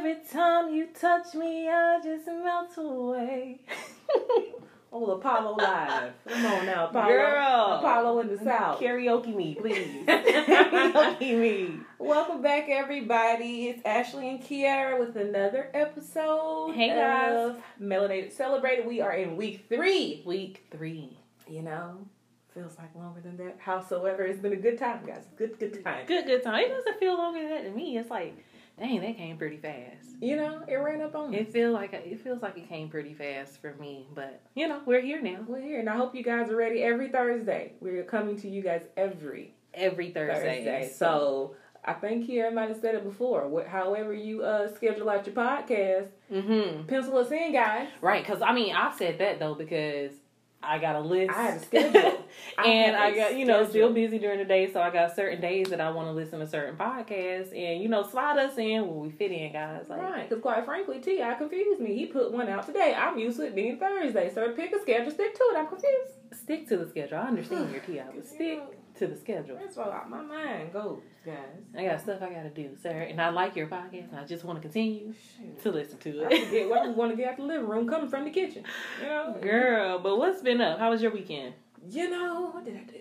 Every time you touch me, I just melt away. Oh, Apollo Live. Come on now, Apollo. Girl. Apollo in the South. Karaoke me, please. Karaoke me. Welcome back, everybody. It's Ashley and Kiara with another episode Hey, guys. of Melanated Celebrated. We are in week three. Week three. You know, feels like longer than that. Howsoever, it's been a good time, guys. Good, good time. Good, good time. It doesn't feel longer than that to me. It's like, dang, that came pretty fast. You know, it ran up on us. It feel like it feels like it came pretty fast for me, but you know we're here now. We're here, and I hope you guys are ready every Thursday. We're coming to you guys every Every Thursday. Thursday. So I think Kiara might have said it before. However, you uh, schedule out your podcast, mm-hmm. pencil us in, guys. Right, because I mean I've said that though because I got a list. I have a schedule. I and I got you know schedule. still busy during the day, so I got certain days that I want to listen to certain podcasts, and you know slide us in where we fit in, guys. Like, Right, because quite frankly, T.I. confused me. He put one out today. I'm used to it being Thursday. So pick a schedule, stick to it. I'm confused. Stick to the schedule. I understand your TI, but stick to the schedule. That's where my mind goes, guys. I got stuff I got to do, sir, and I like your podcast, and I just want to continue Shoot. to listen to I it. why we want to get out the living room coming from the kitchen. You know? Girl, but what's been up? How was your weekend? You know, what did I do?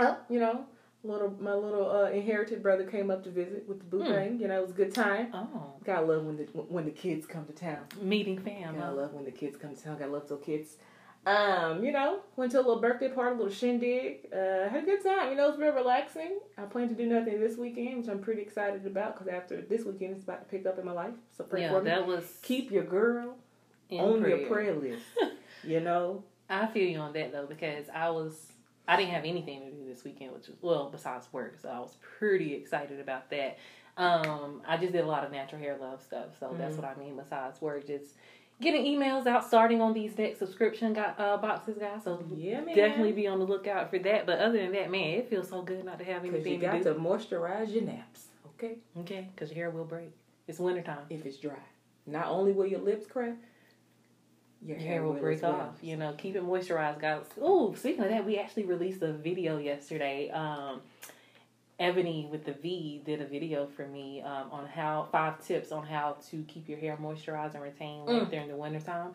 Oh, you know, little my little uh, inherited brother came up to visit with the boo thing. You know, it was a good time. Oh, Gotta love when the when the kids come to town. meeting fam. Gotta love when the kids come to town. Gotta love those kids. Um, you know, went to a little birthday party, a little shindig. Uh, had a good time. You know, it's real relaxing. I plan to do nothing this weekend, which I'm pretty excited about because after this weekend, it's about to pick up in my life. So pray Yeah, for me. that was Keep your girl on prayer. your prayer list. you know, I feel you on that though because I was I didn't have anything to do this weekend, which was well besides work, so I was pretty excited about that. Um, I just did a lot of natural hair love stuff, so that's Mhm. what I mean besides work. Just getting emails out, starting on these next subscription got, uh, boxes, guys. So yeah, man. definitely be on the lookout for that. But other than that, man, it feels so good not to have because you anything got to to moisturize your naps. Okay, Okay, because your hair will break. It's wintertime. if it's dry. Not only will your lips crack, your, Your hair will break well. off. You know, keep it moisturized, guys. Ooh, speaking of that, we actually released a video yesterday. Um, Ebony with the V did a video for me um, on how five tips on how to keep your hair moisturized and retain length Mm. during the wintertime.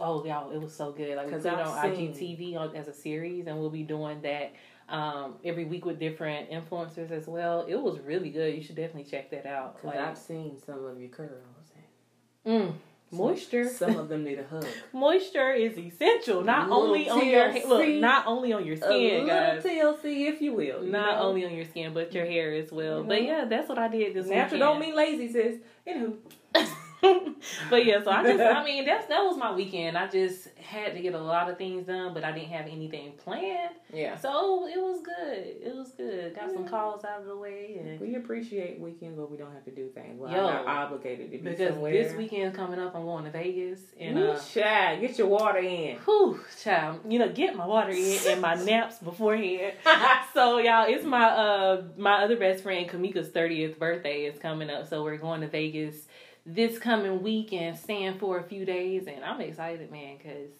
Oh, y'all, it was so good. Like we 'Cause put it on IGTV on, as a series, and we'll be doing that um, every week with different influencers as well. It was really good. You should definitely check that out. Because Like, I've seen some of your curls. mm, moisture. Some of them need a hug. Moisture is essential, not only on your TLC. look, not only on your skin, a little guys. TLC, if you will. you Not know? only on your skin, but your mm-hmm. hair as well. You But yeah, that's what I did this natural weekend. don't mean lazy, sis. Anywho, but yeah, so I just, I mean, that's that was my weekend. I just had to get a lot of things done, but I didn't have anything planned, yeah. so it was good. It was good. Got some calls out of the way, and We appreciate weekends where we don't have to do things. Well, Yo. I'm not obligated to be because somewhere. this weekend coming up, I'm going to Vegas, and Ooh, uh, child, get your water in. whew, child, you know, get my water in and my naps beforehand. so y'all, it's my uh my other best friend Kamika's thirtieth birthday is coming up, so we're going to Vegas this coming week and staying for a few days, and I'm excited, man, because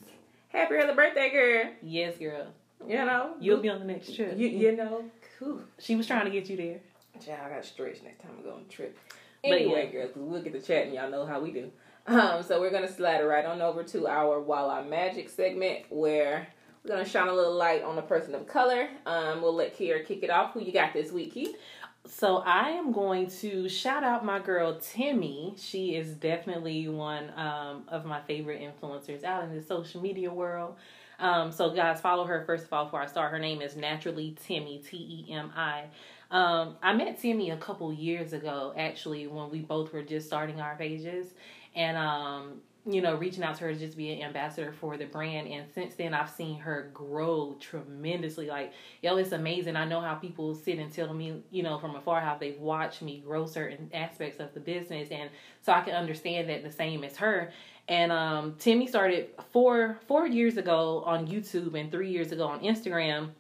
Happy early birthday, girl. yes, girl, You know, you'll be on the next trip. You, you know, Whew. She was trying to get you there. Child, I got to stretch next time I go on a trip. Anyway, yeah. girls, 'cause we'll get to chatting. Y'all know how we do. Um, so we're gonna slide right on over to our I Magic segment, where we're gonna shine a little light on a person of color. Um, we'll let Kiara kick it off. Who you got this week, Keith? So I am going to shout out my girl Temi. She is definitely one um, of my favorite influencers out in the social media world. Um, so guys, follow her first of all before I start. Her name is Naturally Temi, T E M I. Um, I met Temi a couple years ago, actually, when we both were just starting our pages, and um, you know, reaching out to her to just be an ambassador for the brand. And since then, I've seen her grow tremendously. Like, yo, it's amazing. I know how people sit and tell me, you know, from afar how they've watched me grow certain aspects of the business, and so I can understand that the same as her. And um, Temi started four four years ago on YouTube and three years ago on Instagram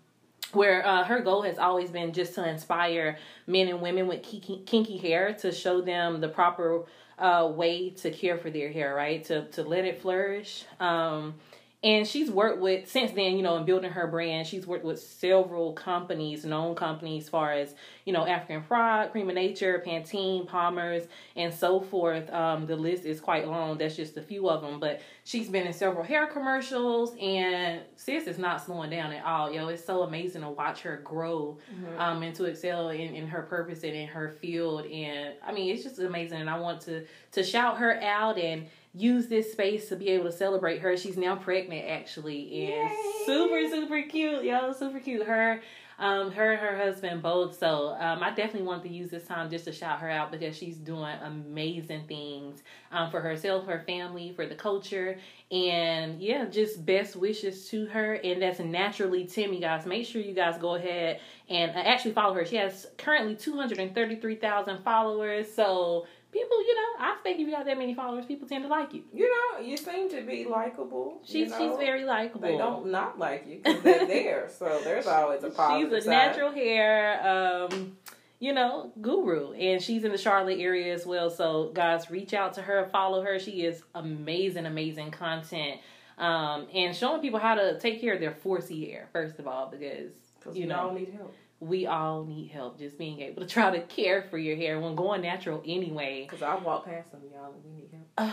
where uh, her goal has always been just to inspire men and women with kinky, kinky hair to show them the proper uh, way to care for their hair, right? To to let it flourish. Um, and she's worked with since then you know in building her brand she's worked with several companies known companies as far as you know african pride cream of nature pantene palmer's and so forth. Um, the list is quite long. That's just a few of them. But she's been in several hair commercials and sis is not slowing down at all yo. It's so amazing to watch her grow mm-hmm. um, and to excel in, in her purpose and in her field. And i mean it's just amazing. And i want to to shout her out and use this space to be able to celebrate her. She's now pregnant actually and Yay. super super cute, y'all. super cute. Her um, her and her husband both. So um, I definitely want to use this time just to shout her out because she's doing amazing things um, for herself, her family, for the culture, and yeah, just best wishes to her. And that's naturally Temi, guys. Make sure you guys go ahead and uh, actually follow her. She has currently two hundred and thirty three thousand followers. So people, you know, I think if you have that many followers, people tend to like you. You know, you seem to be likable. She's you know? she's very likable. They don't not like you because they're there. So there's always a positive. She's a side. natural hair, um, you know, guru, and she's in the Charlotte area as well. So guys, reach out to her, follow her. She is amazing, amazing content. Um, and showing people how to take care of their 4C hair, first of all, because you know, all need help we all need help just being able to try to care for your hair when going natural anyway. Because I walk past them, y'all, and we need help. Uh,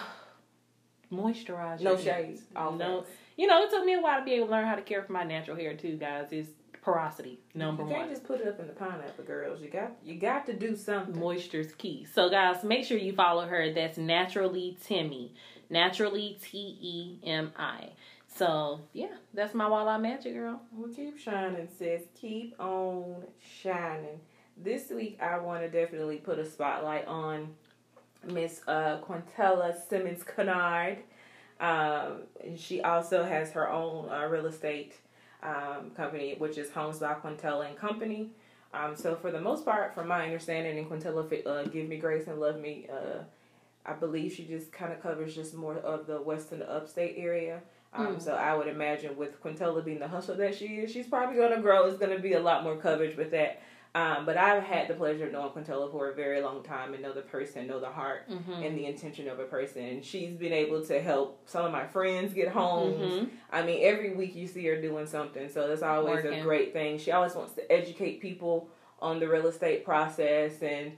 moisturize. No shades. no, you know, it took me a while to be able to learn how to care for my natural hair too, guys. It's porosity number one. You can't one. just put it up in the pineapple, girls. You got you got to do something. Moisture's key. So, guys, make sure you follow her. That's naturally Temi. Naturally T E M I. So yeah, that's my walleye magic, girl. Well, keep shining, sis. Keep on shining. This week, I want to definitely put a spotlight on Miss uh, Quintella Simmons Kennard. Um, she also has her own uh, real estate um, company, which is Homes by Quintella and Company. Um, so for the most part, from my understanding, and Quintella uh, give me grace and love me. Uh, I believe she just kind of covers just more of the western upstate area. Um, mm. So I would imagine with Quintella being the hustler that she is, she's probably going to grow. It's going to be a lot more coverage with that. Um, but I've had the pleasure of knowing Quintella for a very long time and know the person, know the heart mm-hmm. and the intention of a person. And she's been able to help some of my friends get homes. Mm-hmm. I mean, every week you see her doing something, so that's always Working. a great thing. She always wants to educate people on the real estate process and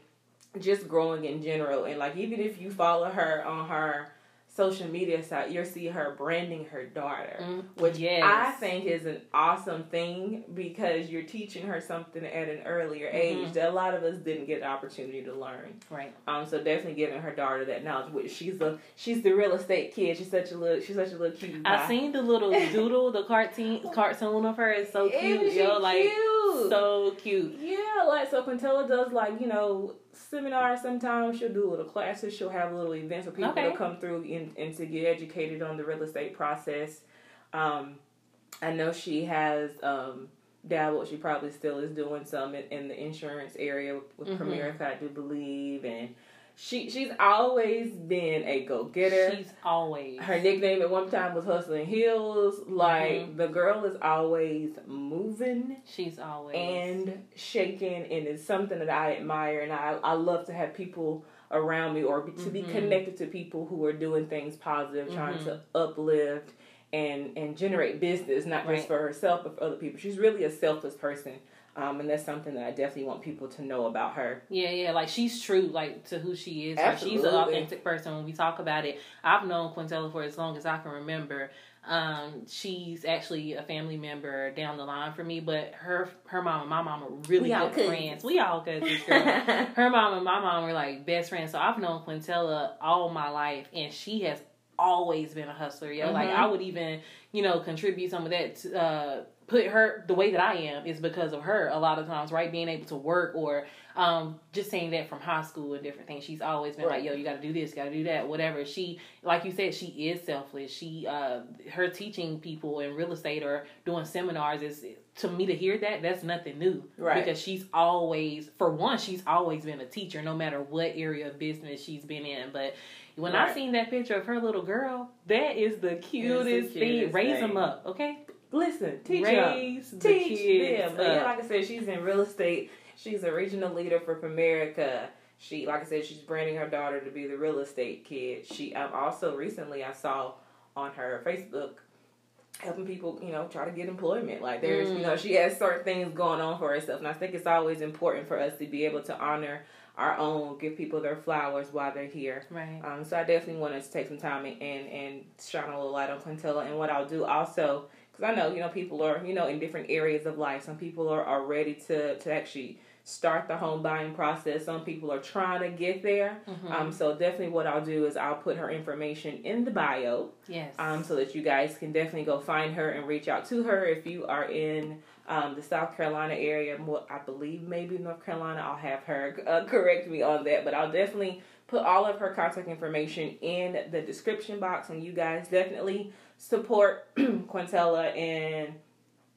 just growing in general. And like, even if you follow her on her social media site, you'll see her branding her daughter, mm, which yes. I think is an awesome thing because you're teaching her something at an earlier mm-hmm. age that a lot of us didn't get the opportunity to learn. Right. Um. So definitely giving her daughter that knowledge. Which she's a she's the real estate kid. She's such a little she's such a little cute. I seen the little doodle, the cartoon cartoon of her is so cute. Yo, like cute. So cute. Yeah, like so Quintella does like you know seminars sometimes. She'll do little classes. She'll have little events for people okay. to come through and, and to get educated on the real estate process. Um, I know she has um, dabbled. She probably still is doing some in, in the insurance area with, with mm-hmm. Primerica, I do believe, and she she's always been a go getter. She's always her nickname at one time was Hustling Hills. Like mm-hmm. the girl is always moving. She's always and shaking, and it's something that I admire, and I I love to have people around me or to mm-hmm. be connected to people who are doing things positive, mm-hmm. trying to uplift and and generate business, not right. just for herself but for other people. She's really a selfless person. Um, and that's something that I definitely want people to know about her. Yeah, yeah, like she's true, like to who she is. Like, she's an authentic person. When we talk about it, I've known Quintella for as long as I can remember. Um, she's actually a family member down the line for me, but her her mom and my mom are really we good friends. We all cousins, girl. her mom and my mom were like best friends. So I've known Quintella all my life, and she has always been a hustler. Yo, mm-hmm. like I would even you know contribute some of that. To, uh, put her the way that I am is because of her a lot of times, right? Being able to work or um, just saying that from high school and different things. She's always been right. like, yo, you got to do this, got to do that, whatever. She, like you said, she is selfless. She, uh, her teaching people in real estate or doing seminars is to me to hear that that's nothing new right because she's always for one she's always been a teacher no matter what area of business she's been in but when right. i seen that picture of her little girl that is the cutest, the cutest thing raise thing. them up okay Listen, teach Raise them. teach them. But yeah, like I said, she's in real estate. She's a regional leader for Primerica. She, like I said, she's branding her daughter to be the real estate kid. She, um, also recently I saw on her Facebook helping people, you know, try to get employment. Like there's, mm. you know, she has certain things going on for herself, and I think it's always important for us to be able to honor our own, give people their flowers while they're here. Right. Um, so I definitely wanted to take some time and and, and shine a little light on Quintella, and what I'll do also, because I know you know people are you know in different areas of life. Some people are, are ready to to actually start the home buying process. Some people are trying to get there. Mm-hmm. Um, so definitely what I'll do is I'll put her information in the bio. Yes. Um, so that you guys can definitely go find her and reach out to her if you are in um, the South Carolina area. More, I believe maybe North Carolina. I'll have her uh, correct me on that, but I'll definitely put all of her contact information in the description box, and you guys definitely support Quintella and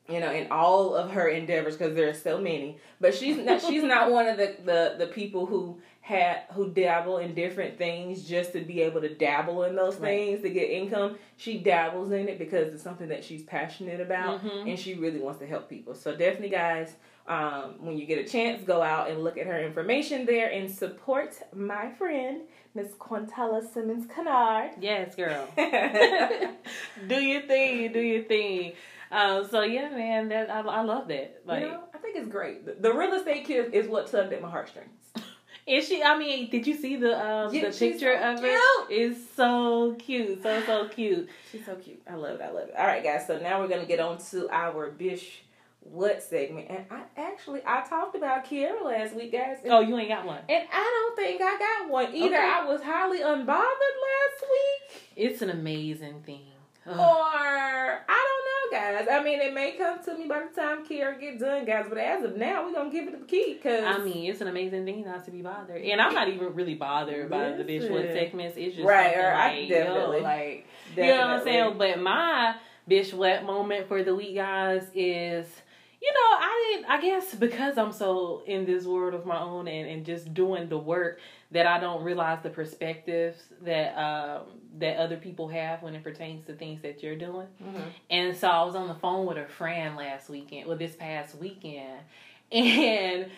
you know, in all of her endeavors because there are so many. But she's not she's not one of the, the the people who had who dabble in different things just to be able to dabble in those right. things to get income. She dabbles in it because it's something that she's passionate about mm-hmm. and she really wants to help people. So definitely guys, um, when you get a chance, go out and look at her information there and support my friend, Miss Quintella Simmons Kennard. Yes, girl. do your thing, do your thing. Um, so yeah, man, that I, I love that. Like, you know, I think it's great. The, the real estate kid is what tugged at my heartstrings. Is she? I mean, did you see the um yeah, the picture so of cute. it? It's so cute, so so cute. She's so cute. I love it. I love it. All right, guys. So now we're gonna get on to our bish what segment, and I actually I talked about Kiara last week, guys. oh, you ain't got one, and I don't think I got one either. Okay. I was highly unbothered last week. It's an amazing thing. Ugh. Or I don't know, guys. I mean, it may come to me by the time Kiara get done, guys. But as of now, we're gonna give it the key because I mean, it's an amazing thing not to be bothered, and I'm not even really bothered by the bitch what segments. It's just right, or like, I definitely yo, like definitely. you know what I'm saying. But my bitch wet moment for the week, guys, is you know, I didn't, I guess because I'm so in this world of my own and, and just doing the work that I don't realize the perspectives that um, that other people have when it pertains to things that you're doing. Mm-hmm. And so I was on the phone with a friend last weekend, well, this past weekend, and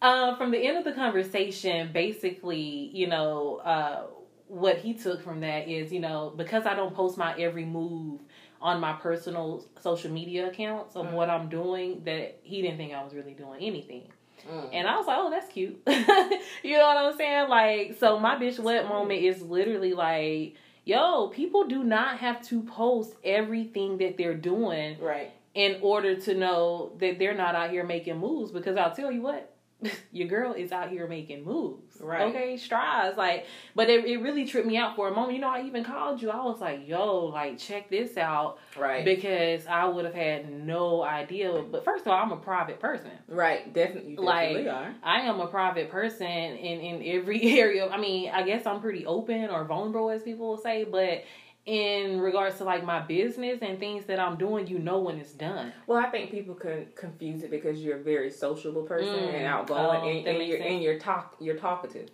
uh, from the end of the conversation, basically, you know, uh, what he took from that is, you know, because I don't post my every move on my personal social media accounts of mm. what I'm doing that he didn't think I was really doing anything. Mm. And I was like, oh, that's cute. you know what I'm saying? Like, so my bitch wet moment is literally like, yo, people do not have to post everything that they're doing. Right. In order to know that they're not out here making moves. Because I'll tell you what, your girl is out here making moves. Right. Okay, strides. Like, but it, it really tripped me out for a moment. You know, I even called you. I was like, yo, like, check this out. Right. Because I would have had no idea. But first of all, I'm a private person. Right. Definitely. You definitely like, are. I am a private person in, in every area. I mean, I guess I'm pretty open or vulnerable, as people will say. But in regards to like my business and things that I'm doing, you know when it's done. Well, I think people can confuse it because you're a very sociable person mm. and outgoing, oh, and, and you're sense. and you're talk you're talkative.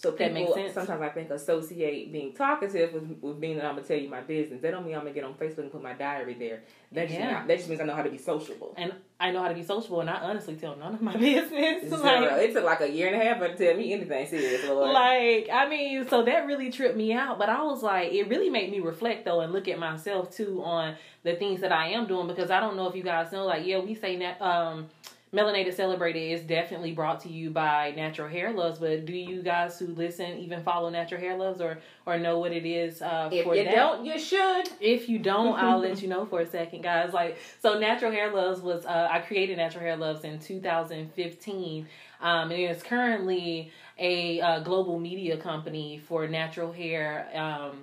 So people sometimes I think associate being talkative with, with being that I'm gonna tell you my business. That don't mean I'm gonna get on Facebook and put my diary there. That just, yeah. that just means I know how to be sociable. And I know how to be sociable, and I honestly tell none of my business. like, it took like a year and a half to tell me anything serious. Lord. Like, I mean, so that really tripped me out. But I was like, it really made me reflect though, and look at myself too on the things that I am doing because I don't know if you guys know. Like, yeah, we say that. Um, Melanated Celebrated is definitely brought to you by Natural Hair Loves. But do you guys who listen even follow Natural Hair Loves or or know what it is uh, if for you don't, you should. If you don't, I'll let you know for a second, guys. Like so, Natural Hair Loves was uh, I created Natural Hair Loves in 2015, um, and it is currently a uh, global media company for natural hair. Um,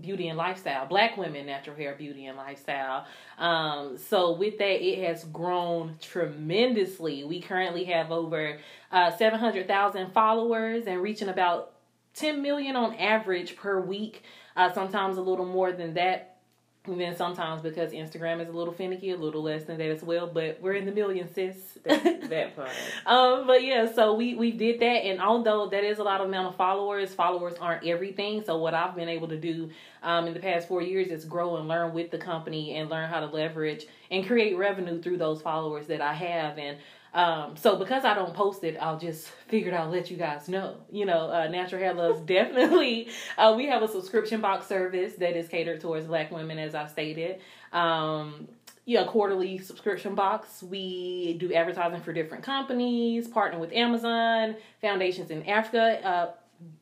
beauty and lifestyle black women natural hair beauty and lifestyle. Um, so with that it has grown tremendously. We currently have over uh, 700000 followers and reaching about 10 million on average per week uh, sometimes a little more than that and then sometimes because Instagram is a little finicky, a little less than that as well. But we're in the millions, sis. That, that part. um, but yeah, so we we did that, and although that is a lot of amount of followers, followers aren't everything. So what I've been able to do um, in the past four years is grow and learn with the company and learn how to leverage and create revenue through those followers that I have. And Um, so because I don't post it, I'll just figured I'll let you guys know. You know, uh, Natural Hair Loves definitely. Uh, we have a subscription box service that is catered towards Black women, as I stated. Um, yeah, quarterly subscription box. We do advertising for different companies, partner with Amazon, foundations in Africa. Uh,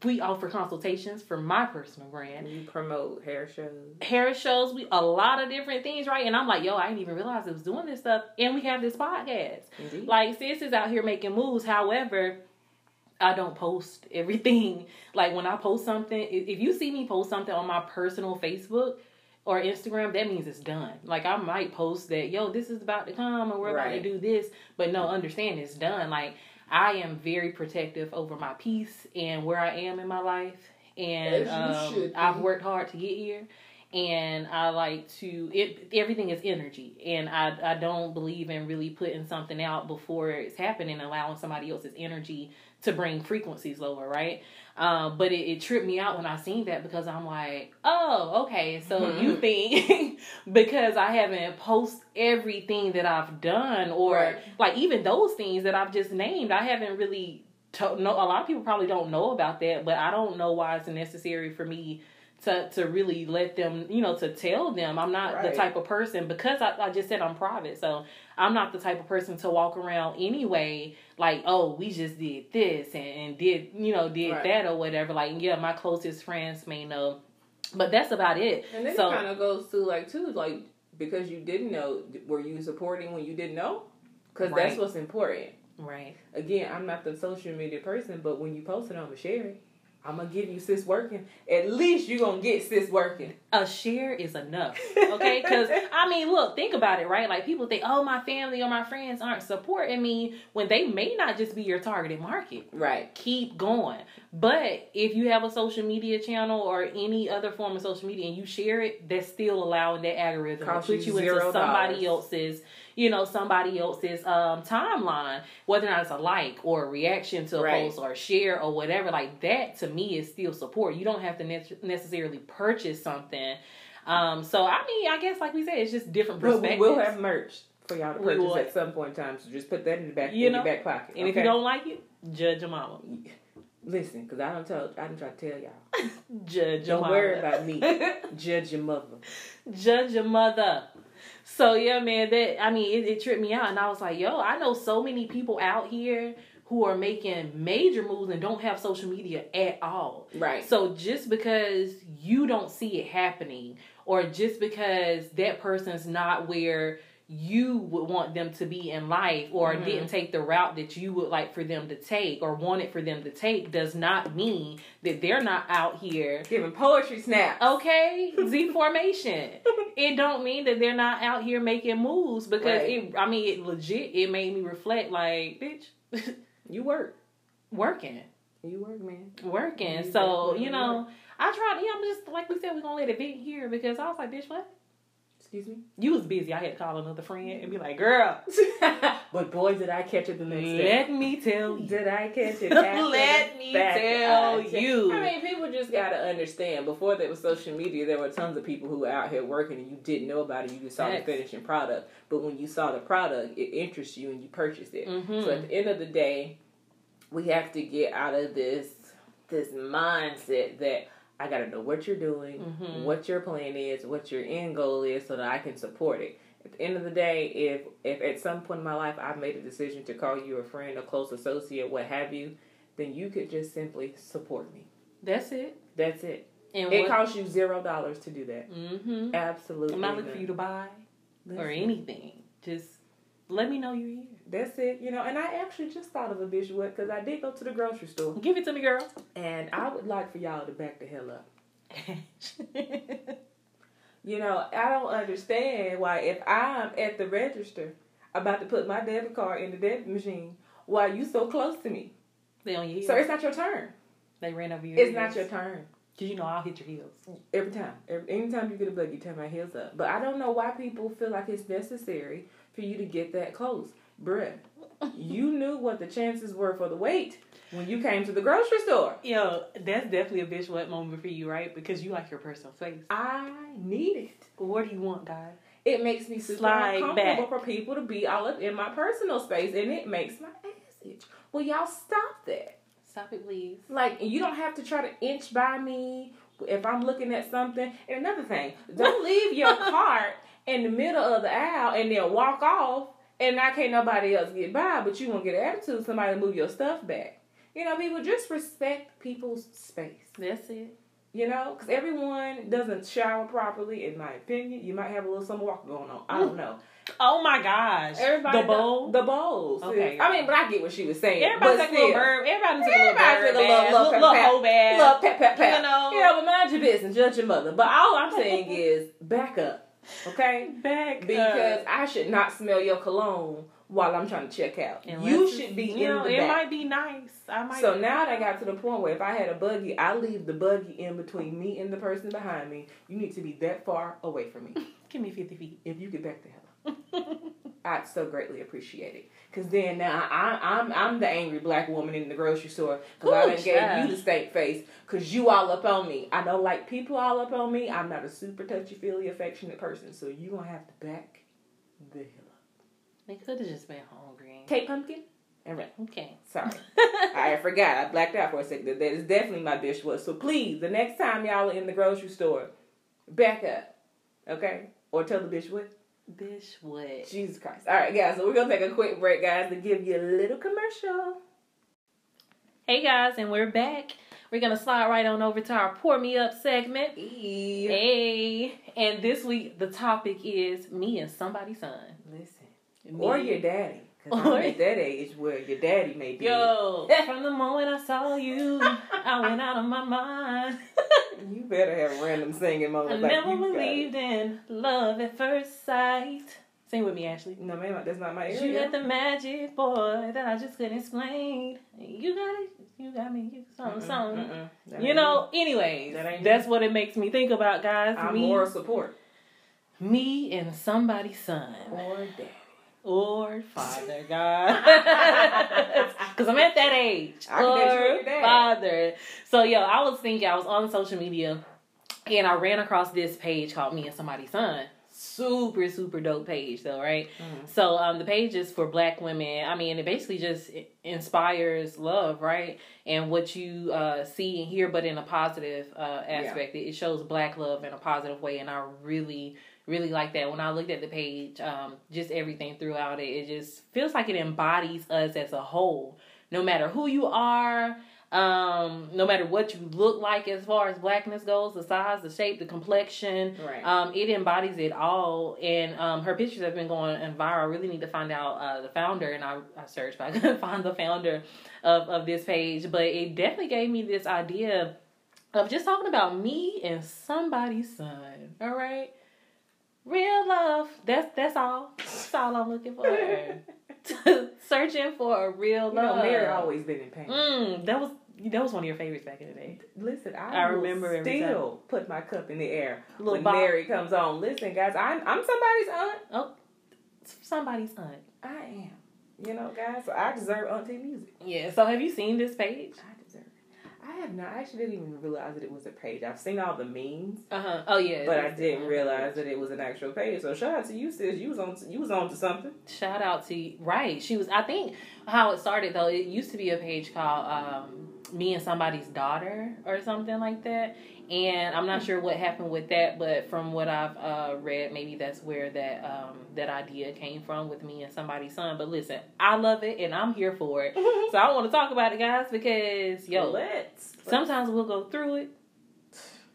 we offer consultations for my personal brand. You promote hair shows. Hair shows, we a lot of different things, right? And I'm like, yo, I didn't even realize I was doing this stuff. And we have this podcast. Indeed. Like sis is out here making moves. However, I don't post everything. Like when I post something, if you see me post something on my personal Facebook or Instagram, that means it's done. Like I might post that, yo, this is about to come and we're about to do this, but no, understand it's done. Like I am very protective over my peace and where I am in my life, and um. I've worked hard to get here. And I like to it. Everything is energy, and I I don't believe in really putting something out before it's happening, allowing somebody else's energy to bring frequencies lower, right? Um, but it, it tripped me out when I seen that because I'm like, oh, okay, so Mhm. you think because I haven't post everything that I've done, or Right. like even those things that I've just named, I haven't really. To, no, a lot of people probably don't know about that, but I don't know why it's necessary for me to to really let them, you know, to tell them. I'm not the type of person because I, I just said I'm private, so I'm not the type of person to walk around anyway like, oh, we just did this and, and did you know did Right. that or whatever. Like, yeah, my closest friends may know, but that's about it. And then So- it kind of goes to like too, like because you didn't know, were you supporting when you didn't know? Because Right. that's what's important. Right. Again, I'm not the social media person, but when you post it, I'm share it. I'm gonna give you sis working. At least you gonna get sis working. A share is enough, okay? Because I mean, look, think about it, right? Like people think, oh, my family or my friends aren't supporting me when they may not just be your targeted market. Right. keep going. But if you have a social media channel or any other form of social media and you share it, that's still allowing that algorithm Cost to put you you into somebody dollars. else's, you know, somebody else's um, timeline, whether or not it's a like or a reaction to a Right. post or a share or whatever. Like that to me is still support. You don't have to ne- necessarily purchase something. Um, so I mean, I guess like we said, it's just different But perspectives. we will have merch for y'all to purchase at some point in time. So just put that in the back You in know, your back pocket. and if you don't like it, judge your mama. listen, because I don't tell, I don't try to tell y'all. Judge your Don't worry about me. Judge your mother. judge your mother. So yeah, man, that I mean, it, it tripped me out, and I was like, yo, I know so many people out here who are making major moves and don't have social media at all. Right. So just because you don't see it happening, or just because that person's not where you would want them to be in life, or Mhm. didn't take the route that you would like for them to take, or wanted for them to take, does not mean that they're not out here Giving poetry snaps. Okay, Z formation. it don't mean that they're not out here making moves because Right. it. I mean, it legit. It made me reflect. Like, bitch, You work. working, You work, man. working. You so definitely you know, I tried. Yeah, I'm just like we said, we're gonna let it be here because I was like, bitch, what? Excuse me. You was busy. I had to call another friend and be like, girl, but boy, did I catch it the next day. let me tell you. Did I catch it? after Let the me fact? tell I- you. I mean, people just gotta understand. Before there was social media, there were tons of people who were out here working, and you didn't know about it. You just saw Facts. the finishing product. But when you saw the product, it interests you, and you purchased it. Mhm. So at the end of the day, we have to get out of this this mindset that I gotta know what you're doing, Mhm. what your plan is, what your end goal is, so that I can support it. At the end of the day, if if at some point in my life I've made a decision to call you a friend, a close associate, what have you, then you could just simply support me. That's it. That's it. And It what? costs you zero dollars to do that. mm-hmm. Absolutely. I'm not looking for you to buy Listen, or anything. Just let me know you're here. That's it. You know, and I actually just thought of a visual because I did go to the grocery store, Give it to me, girl. and I would like for y'all to back the hell up. You know, I don't understand why if I'm at the register about to put my debit card in the debit machine, why you so close to me? they on your heels. So it's not your turn. they ran over your It's heels. not your turn. Cause you know I'll hit your heels. Every time. Every, anytime you get a bug, you turn my heels up. But I don't know why people feel like it's necessary for you to get that close. Bruh, you knew what the chances were for the wait when you came to the grocery store. Yo, that's definitely a bitch wet moment for you, right? Because you like your personal space. I need it. What do you want, guys? it makes me super Slide uncomfortable back. for people to be all up in my personal space, and it makes my ass itch. Well, y'all stop that. Stop it, please. Like, you don't have to try to inch by me if I'm looking at something. And another thing, don't leave your cart in the middle of the aisle and then walk off, and I can't nobody else get by, but you won't get an attitude. Somebody move your stuff back. You know, people just respect people's space. That's it. You know, because everyone doesn't shower properly, in my opinion. You might have a little summer walk going on. I don't know. Oh my gosh. Everybody, the bowl. the bowls. Okay. I mean, but I get what she was saying. Everybody took a little still. burp. Everybody took a little Everybody burp. took a little- bath, little little, little pep- whole bath. Love pat pat pat. You know. you know, but mind your business, judge your mother. But all I'm saying is back up, okay? Back Because up. I should not smell your cologne while I'm trying to check out. Unless you should be you in know, It back. might be nice. I might. So now that I got to the point where if I had a buggy, I leave the buggy in between me and the person behind me. You need to be that far away from me. give me fifty feet. If you get back to hell, I'd so greatly appreciate it. Cause then now I, I'm I'm the angry black woman in the grocery store because I done gave you the stank face because you all up on me. I don't like people all up on me. I'm not a super touchy feely affectionate person, so you gonna have to back the hell up. They could have just been hungry. Kate Pumpkin. All right, Okay. sorry. I forgot. I blacked out for a second. That is definitely my bitch was. So please, the next time y'all are in the grocery store, back up, okay? Or tell the bitch what. Bish what? Jesus Christ. All right, guys. So we're gonna take a quick break, guys, to give you a little commercial. Hey guys, and we're back. We're gonna slide right on over to our pour me up segment. Hey. Hey, and this week the topic is me and somebody's son. Listen. Me- Or your daddy. I'm at that age where your daddy may be. Yo, from the moment I saw you, I went out of my mind. You better have random singing I moments. like never believed in love at first sight. Sing with me, Ashley. No, man, that's not my You area. got the magic, boy, that I just couldn't explain. You got it. You got me. You Mm-mm, something. mm-mm. You know, anyways, That that's what it makes me think about, guys. me. I'm me, moral support. me and somebody's son Or daddy. Or father, God. Because I'm at that age. I can bet you or father. So, yo, I was thinking, I was on social media and I ran across this page called Me and Somebody's Son. Super, super dope page, though, right? Mhm. So, um, the page is for black women. I mean, it basically just inspires love, right? And what you uh, see and hear, but in a positive uh, aspect. It, it shows black love in a positive way, and I really, really like that. When I looked at the page, um, just everything throughout it, it just feels like it embodies us as a whole. No matter who you are, um, no matter what you look like as far as blackness goes, the size, the shape, the complexion, Right. um, it embodies it all, and um, her pictures have been going and viral. I really need to find out uh, the founder, and I, I searched, but I couldn't find the founder of, of this page. But it definitely gave me this idea of just talking about me and somebody's son. All right. That's that's all. That's all I'm looking for. Searching for a real you love. know, Mary always been in pain. Mm, that was that was one of your favorites back in the day. Listen, I, I remember still put my cup in the air Little when. Mary comes on. Listen, guys, I'm I'm somebody's aunt. Somebody's son. I am. You know, guys, so I deserve auntie music. Yeah. So have you seen this page? I. I have not. I actually didn't even realize that it was a page. I've seen all the memes, Uh huh. Oh yeah. but I didn't realize that it was an actual page. So shout out to you, sis. You was on. You was on to something. Shout out to you. right. She was. I think how it started though. It used to be a page called um, "Me and Somebody's Daughter" or something like that. And I'm not sure what happened with that, but from what I've uh, read, maybe that's where that um, that idea came from with me and somebody's son. But listen, I love it and I'm here for it. So I want to talk about it, guys, because yo, let's. sometimes we'll go through it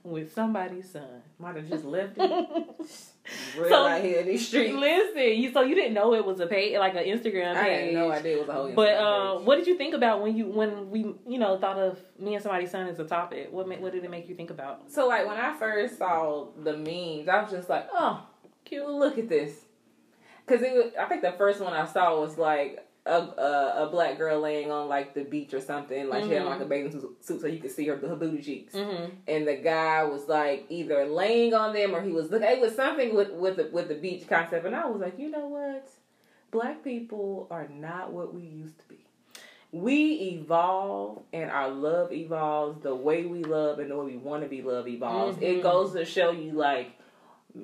with somebody's son. might have just left it. Real So- out here in these streets. Listen, you so you didn't know it was a page like an Instagram I page. had no idea it was a whole. But Instagram uh, page. what did you think about when you when we you know thought of me and somebody's son as a topic? What what did it make you think about? So like when I first saw the memes, I was just like, oh, cute. Look at this. Because it, was- I think the first one I saw was like a, a a black girl laying on like the beach or something. Like she had like a bathing suit, so you could see her her booty cheeks. Mm-hmm. And the guy was like either laying on them or he was looking. It was something with with the, with the beach concept. And I was like, you know what? Black people are not what we used to be. We evolve and our love evolves. The way we love and the way we want to be loved evolves. Mhm. It goes to show you like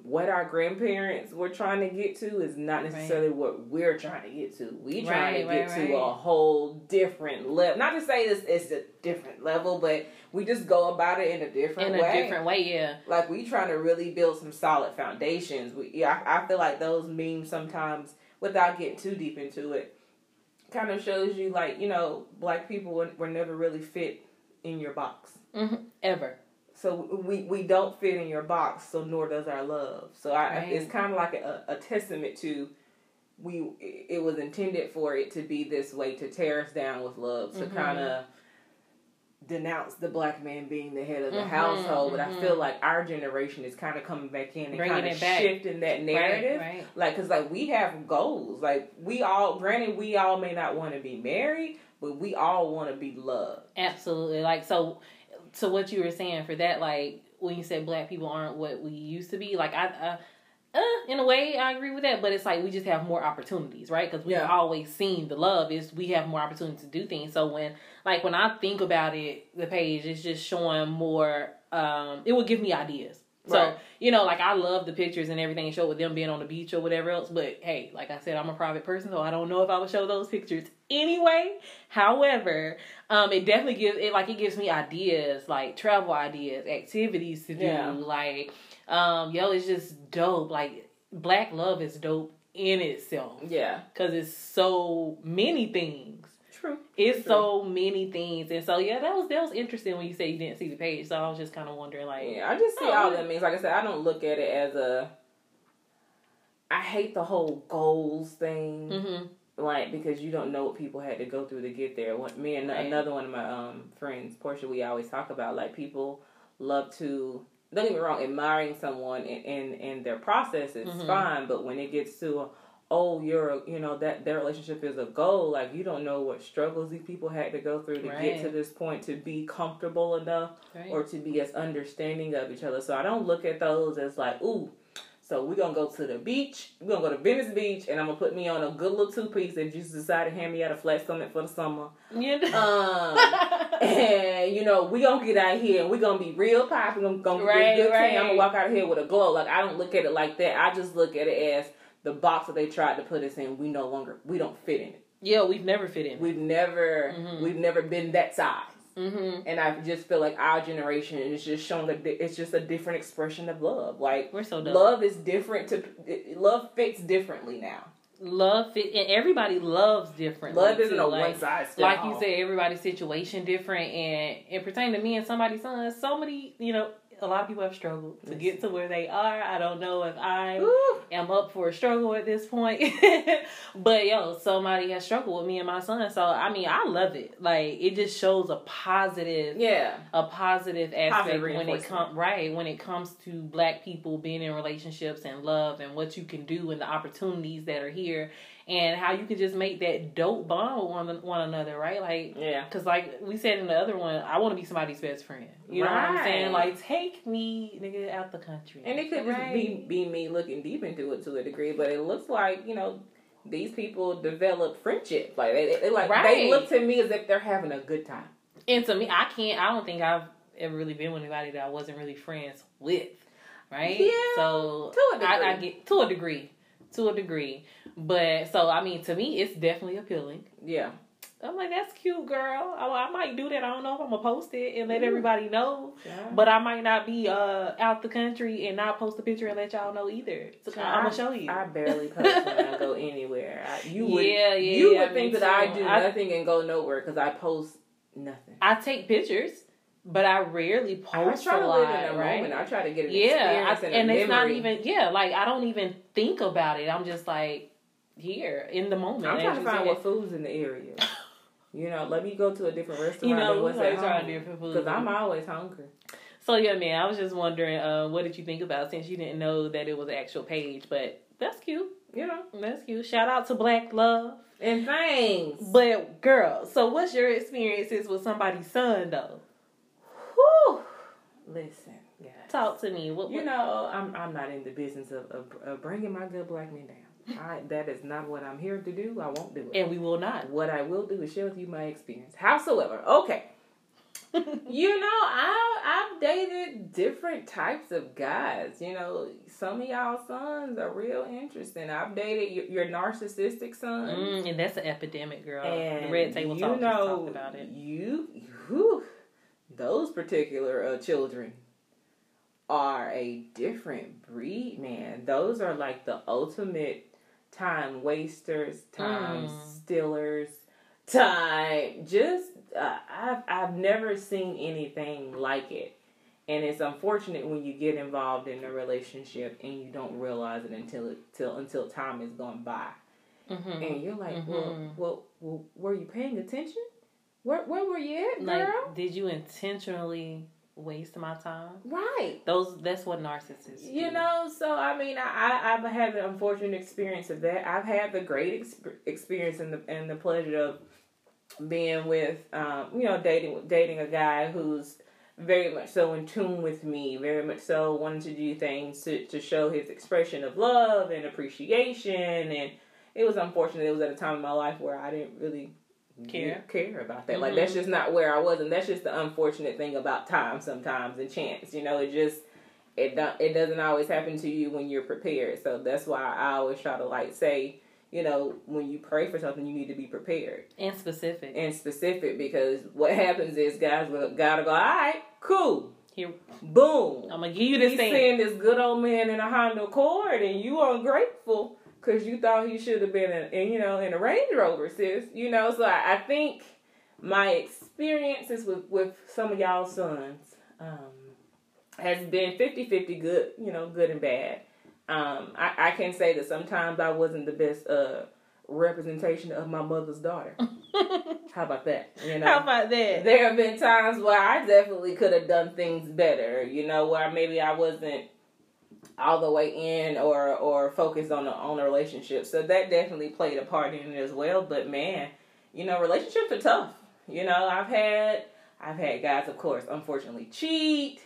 what our grandparents were trying to get to is not necessarily right. what we're trying to get to. We trying right, to get right, to a whole different level. Not to say this it's a different level, but we just go about it in a different in way. In a different way, yeah. Like we trying to really build some solid foundations. We, yeah, I, I feel like those memes sometimes, without getting too deep into it, kind of shows you like you know black people were, were never really fit in your box mm-hmm. ever so we we don't fit in your box, so nor does our love. So I, right. it's kind of like a, a testament to we. It was intended for it to be this way to tear us down with love, to mm-hmm. kind of denounce the black man being the head of the mm-hmm, household. But mm-hmm. I feel like our generation is kind of coming back in and kind of shifting that narrative. Right, right. Like, cause like we have goals. Like we all, granted, we all may not want to be married, but we all want to be loved. Absolutely. Like so to what you were saying for that, like when you said black people aren't what we used to be, like I, uh, uh, in a way, I agree with that. But it's like we just have more opportunities, right? Because we've yeah. always seen the love is we have more opportunities to do things. So when, like, when I think about it, the page is just showing more. Um, it will give me ideas. So right. you know, like I love the pictures and everything show with them being on the beach or whatever else. But hey, like I said, I'm a private person, so I don't know if I would show those pictures anyway. However, um, it definitely gives it like it gives me ideas, like travel ideas, activities to do. Yeah. Like, um, yo, it's just dope. Like black love is dope in itself. Yeah, because it's so many things. True. It's True. so many things, and so yeah, that was that was interesting when you said you didn't see the page. So I was just kind of wondering, like, yeah, I just see oh, all that means. Like I said, I don't look at it as a. I hate the whole goals thing. Mm-hmm. Like because you don't know what people had to go through to get there. What me and right. another one of my um friends, Portia, we always talk about like people love to don't get me wrong, admiring someone and in, in, in, their process is mm-hmm. fine, but when it gets to oh, you're, you know, that their relationship is a goal. Like you don't know what struggles these people had to go through to right. get to this point to be comfortable enough right. or to be as understanding of each other. So I don't look at those as like, ooh. So we're gonna go to the beach. We're gonna go to Venice Beach, and I'm gonna put me on a good little two piece. And just decided to hand me out a flat stomach for the summer. Yeah. Um, and you know we gonna get out here and we're gonna be real. We're gonna, gonna right, get good right. I'm gonna walk out of here with a glow. Like I don't look at it like that. I just look at it as the box that they tried to put us in, we no longer we don't fit in it. Yeah, we've never fit in. We've never mm-hmm. we've never been that size. Mm-hmm. And I just feel like our generation is just showing that it's just a different expression of love. Like we're so dumb. love is different to love fits differently now. Love fit and everybody loves differently. Love isn't a like, one size Like you said, everybody's situation different, and it pertaining to me and somebody's son. So many, you know, a lot of people have struggled to get to where they are. I don't know if I Ooh. am up for a struggle at this point. but yo, somebody has struggled with me and my son. So I mean I love it. Like it just shows a positive Yeah. A positive aspect positive when it comes right, when it comes to black people being in relationships and love and what you can do and the opportunities that are here and how you can just make that dope bond with one, one another, right? Like, yeah. Because, like we said in the other one, I want to be somebody's best friend. You right. know what I'm saying? Like, take me, nigga, out the country. And it could right. just be, be me looking deep into it to a degree, but it looks like, you know, these people develop friendship. Like, they, they like, right. they look to me as if they're having a good time. And to me, I can't, I don't think I've ever really been with anybody that I wasn't really friends with. Right? Yeah. So, to a degree. I, I get, to a degree. To a degree. But so I mean, to me, it's definitely appealing. Yeah. I'm like, that's cute, girl. I, I, might do that. I don't know if I'm gonna post it and let everybody know. Yeah. But I might not be uh, out the country and not post a picture and let y'all know either. So I'm gonna show you. I barely post when I go anywhere. I, you would, yeah, yeah, you would think that too. I do I, nothing and go nowhere because I post nothing. I take pictures. But I rarely post I try to live in a right? moment. I try to get an yeah, I, and, and it's not even yeah. Like I don't even think about it. I'm just like, here in the moment. I'm trying to find what food's in the area. you know, let me go to a different restaurant. You know, what's at home because I'm always hungry. So yeah, man, I was just wondering, uh, what did you think about since you didn't know that it was an actual page? But that's cute. You know, that's cute. Shout out to Black Love and thanks. But girl, so what's your experiences with somebody's son though? Whew. Listen, yeah. Talk to me. What, what, you know, I'm I'm not in the business of, of, of bringing my good black men down. I, that is not what I'm here to do. I won't do it. And we will not. What I will do is share with you my experience. Howsoever, okay. you know, I I've dated different types of guys. You know, some of y'all sons are real interesting. I've dated your, your narcissistic son, Mm, and that's an epidemic, girl. and the Red Table you Talk know, talked about it. You, whew, those particular uh, children are a different breed, man. Those are like the ultimate time wasters, time Mm. stealers, time just. Uh, I've I've never seen anything like it. And it's unfortunate when you get involved in a relationship and you don't realize it until it, till until time has gone by hmm and you're like, well, Mhm. well, well, were you paying attention? Where, where were you at, Like, girl? did you intentionally waste my time? right. Those that's what narcissists. You do. know, so I mean, I, I've had the unfortunate experience of that. I've had the great exp- experience and the and the pleasure of being with, um, you know, dating dating a guy who's very much so in tune with me, very much so wanting to do things to to show his expression of love and appreciation. And it was unfortunate. It was at a time in my life where I didn't really Care. care about that. Like Mhm. that's just not where I was, and that's just the unfortunate thing about time sometimes and chance. You know, it just it don't it doesn't always happen to you when you're prepared. So that's why I always try to like say, you know, when you pray for something, you need to be prepared and specific. and specific because what happens is guys will gotta go. All right, cool, Here, boom. I'm gonna give you this He's thing. seeing this good old man in a Honda Accord, and you ungrateful because you thought he should have been in, in, you know, in a Range Rover, sis. You know, so I, I think my experiences with with some of y'all sons um, has been 50-50 good, you know, good and bad. Um, I, I can say that sometimes I wasn't the best uh, representation of my mother's daughter. How about that? You know, How about that? there have been times where I definitely could have done things better, you know, where maybe I wasn't all the way in or or focused on a on a relationship. So that definitely played a part in it as well. But man, you know, relationships are tough. You know, I've had I've had guys, of course, unfortunately cheat,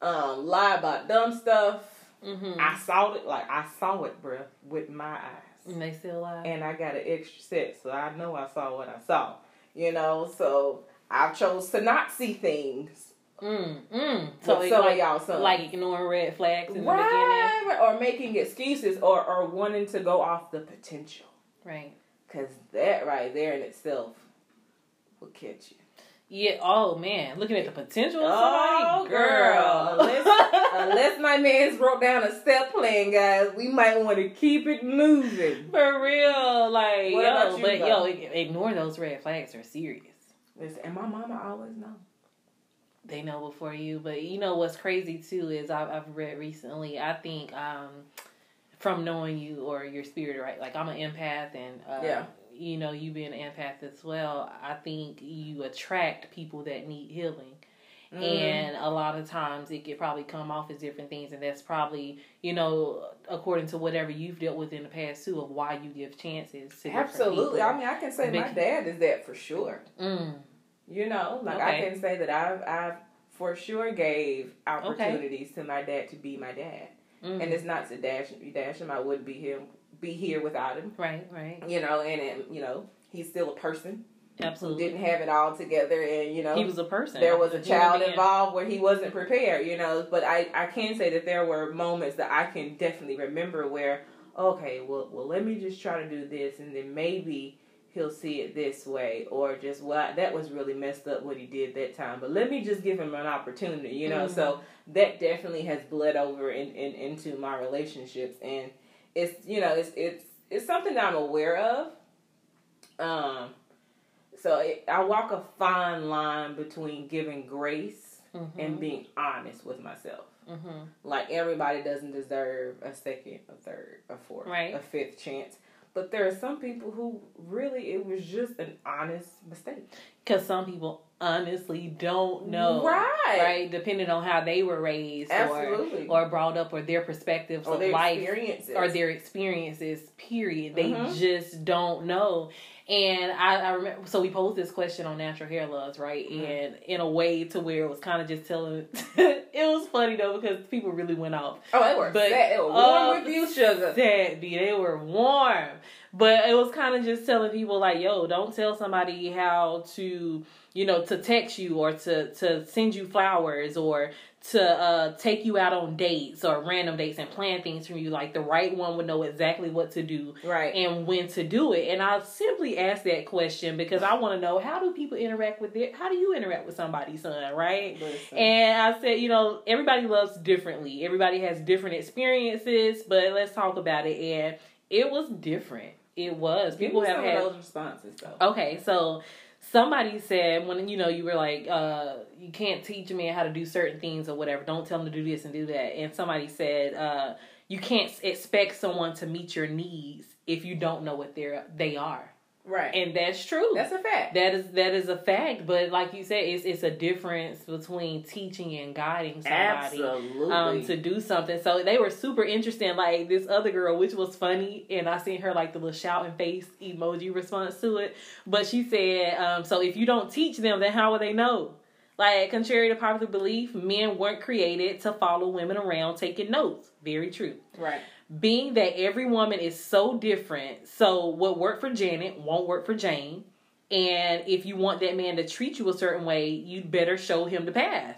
um, lie about dumb stuff. Mm-hmm. I saw it like I saw it, bruh, with my eyes and they still lie. and I got an extra set, so I know I saw what I saw. You know, so I chose to not see things. Mm, mm. So So some like, y'all like ignoring red flags in the beginning. right, right, or making excuses, or or wanting to go off the potential, Right. because that right there in itself will catch you. Yeah. Oh man, looking at the potential of Oh, somebody, girl. Unless, unless my man's wrote down a step plan, guys, we might want to keep it moving. For real, like What yo, you, but though? yo, ignore those red flags. Are serious. Listen, and my mama always know. They know before you. But you know what's crazy too is I've, I've read recently. I think um, from knowing you or your spirit, right? Like I'm an empath, and uh, Yeah. you know you being an empath as well. I think you attract people that need healing. Mm. and a lot of times it could probably come off as different things and that's probably you know according to whatever you've dealt with in the past too of why you give chances to Absolutely. I mean, I can say my dad is that for sure. mm, You know, like I can say that I've I've for sure gave opportunities to my dad to be my dad, mm. and it's not to dash dash him. I wouldn't be him be here without him. right right. You know, and, and you know he's still a person who absolutely. didn't have it all together, and you know he was a person. there was a child involved where he wasn't prepared. You know, but I I can say that there were moments that I can definitely remember where okay, well well let me just try to do this, and then maybe he'll see it this way or just well that was really messed up what he did that time but let me just give him an opportunity you know Mhm. so that definitely has bled over in, in into my relationships and it's you know it's it's it's something that i'm aware of um so it, i walk a fine line between giving grace Mhm. and being honest with myself Mhm. like everybody doesn't deserve a second, a third, a fourth, Right. a fifth chance. But there are some people who really it was just an honest mistake. Because some people honestly don't know. Right. Right? Depending on how they were raised Absolutely. or, or brought up or their perspectives or of their life experiences. or their experiences, period. They Mhm. just don't know. And I, I remember, so we posed this question on Natural Hair Loves, right? Mhm. And in a way to where it was kind of just telling, it was funny though because people really went off. oh, they were but- sad. They were warm Oh, with you, sugar. Sad, B, they were warm. But it was kind of just telling people like, yo, don't tell somebody how to, you know, to text you or to to send you flowers or to uh, take you out on dates or random dates and plan things for you. Like the right one would know exactly what to do right and when to do it. And I simply asked that question because I want to know how do people interact with it? How do you interact with somebody's son, right? Listen. And I said, you know, everybody loves differently. Everybody has different experiences, but let's talk about it. And it was different. It was. People have some had of those responses though. Okay, so somebody said when you know you were like uh you can't teach a man how to do certain things or whatever don't tell him to do this and do that and somebody said uh you can't expect someone to meet your needs if you don't know what they're they are Right. and that's true That's a fact. that is that is a fact but like you said it's it's a difference between teaching and guiding somebody Absolutely. um to do something. So they were super interesting. Like this other girl, which was funny, and I seen her like the little shouting face emoji response to it. But she said, um, so if you don't teach them, then how will they know? Like, contrary to popular belief, men weren't created to follow women around taking notes. Very true. right. Being that every woman is so different, so what worked for Janet won't work for Jane. And if you want that man to treat you a certain way, you'd better show him the path.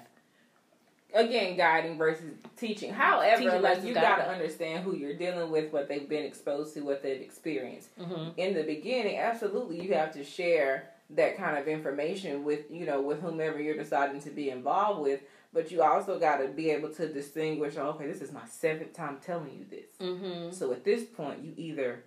Again, guiding versus teaching. However, Teaching like you got to understand who you're dealing with, what they've been exposed to, what they've experienced. hmm in the beginning, absolutely you have to share that kind of information with you know with whomever you're deciding to be involved with. But you also got to be able to distinguish. Okay, this is my seventh time telling you this. hmm So at this point, you either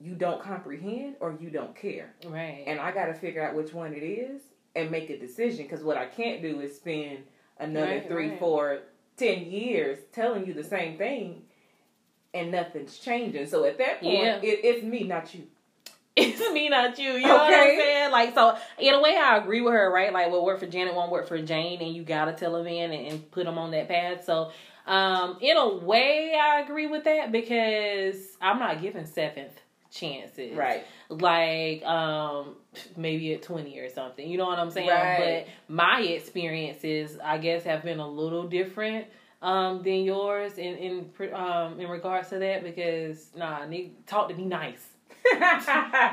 you don't comprehend or you don't care, Right. and I got to figure out which one it is and make a decision. Because what I can't do is spend another Right, three, right. four, ten years telling you the same thing. And nothing's changing. So at that point, Yeah. it, it's me, not you. It's me, not you. You know what I'm saying? Like, so in a way, I agree with her, right? Like, what worked for Janet won't work for Jane, and you gotta tell a man and, and put him on that path. So, um, in a way, I agree with that because I'm not giving seventh chances, Right. Like, um, maybe at 20 or something. You know what I'm saying? Right. But my experiences, I guess, have been a little different. Um, than yours in in um in regards to that because nah, nigga, talk to me nice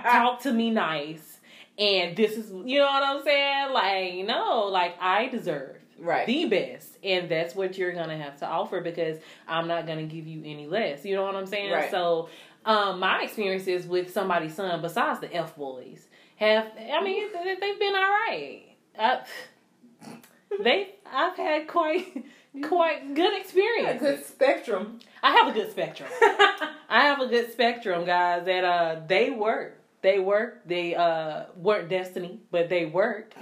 talk to me nice. And this is you know what i'm saying? Like no like i deserve right. the best. And that's what you're gonna have to offer because i'm not gonna give you any less. You know what i'm saying? Right. so um my experiences with somebody's son besides the f boys have i mean they- they've been all right. I, they i've had quite quite good a experience good spectrum. i have a good spectrum I have a good spectrum, guys. That uh, they work. They work. They uh weren't destiny, but they worked.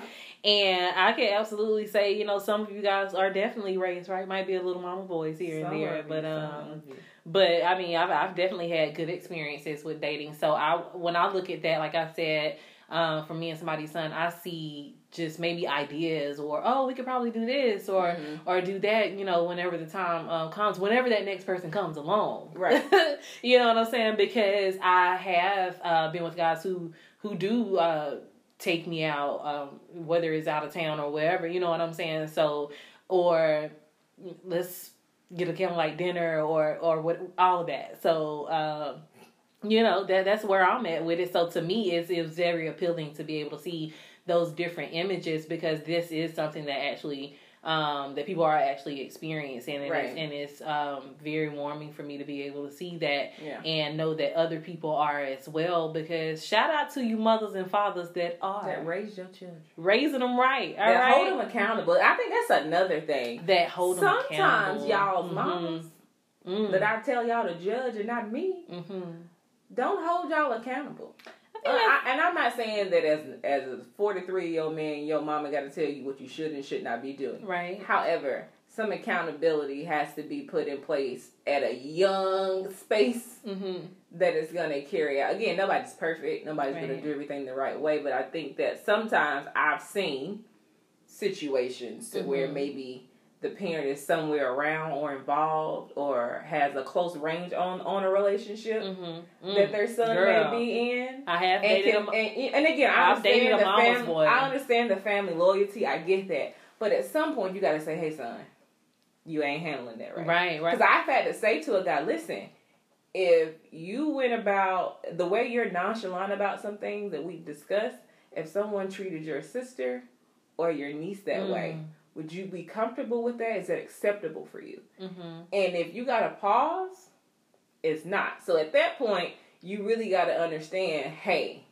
And I can absolutely say, you know, some of you guys are definitely raised right. Might be a little mama boys here Some and there, but um, but I mean, I've I've definitely had good experiences with dating. So I when I look at that, like I said, um, for me and somebody's son, I see just maybe ideas or oh, we could probably do this or Mhm. or do that. You know, whenever the time um, comes, whenever that next person comes along, Right. you know what I'm saying? Because I have uh, been with guys who who do uh, take me out, um, whether it's out of town or wherever. You know what I'm saying? So or let's get a candlelight dinner or or what all of that. So. Um, you know that that's where I'm at with it. So to me, it's it's very appealing to be able to see those different images because this is something that actually um, that people are actually experiencing, and Right. it's, and it's um, very warming for me to be able to see that Yeah. and know that other people are as well. Because shout out to you mothers and fathers that are That raise your children. raising them right, all that right, hold them accountable. I think that's another thing. that hold them Sometimes accountable. y'all's Mhm. mamas Mm. that I tell y'all to judge and not me, Mhm. don't hold y'all accountable. That's- I, and I'm not saying that as as a 43 year old man, your mama got to tell you what you should and should not be doing. right. However, some accountability has to be put in place at a young space Mm-hmm. that is going to carry out. Again, nobody's perfect. Nobody's going to do everything the right way. But I think that sometimes I've seen situations to where maybe the parent is somewhere around or involved or has a close range on on a relationship Mm-hmm. that their son Girl. may be in. I have And, dated can, them. and, and again, I I've dated understand a the family. boy. I understand the family loyalty. I get that, but at some point, you got to say, "Hey, son, you ain't handling that right." Right, right. Because I've had to say to a guy, listen, if you went about the way you're nonchalant about some things that we've discussed, if someone treated your sister or your niece that Mm. way, would you be comfortable with that? Is that acceptable for you? Mm-hmm. And if you got to pause, it's not. So at that point, you really got to understand, hey,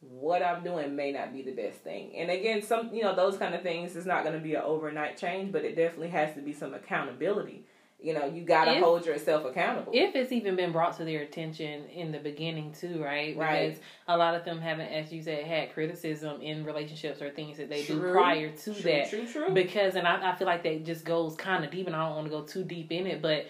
what I'm doing may not be the best thing. And again, some you know those kind of things is not going to be an overnight change, but it definitely has to be some accountability. You know, you got to hold yourself accountable. If it's even been brought to their attention in the beginning too, right? Right. Because a lot of them haven't, as you said, had criticism in relationships or things that they do prior to true, that. true, true. Because, and I, I feel like that just goes kind of deep, and I don't want to go too deep in it, but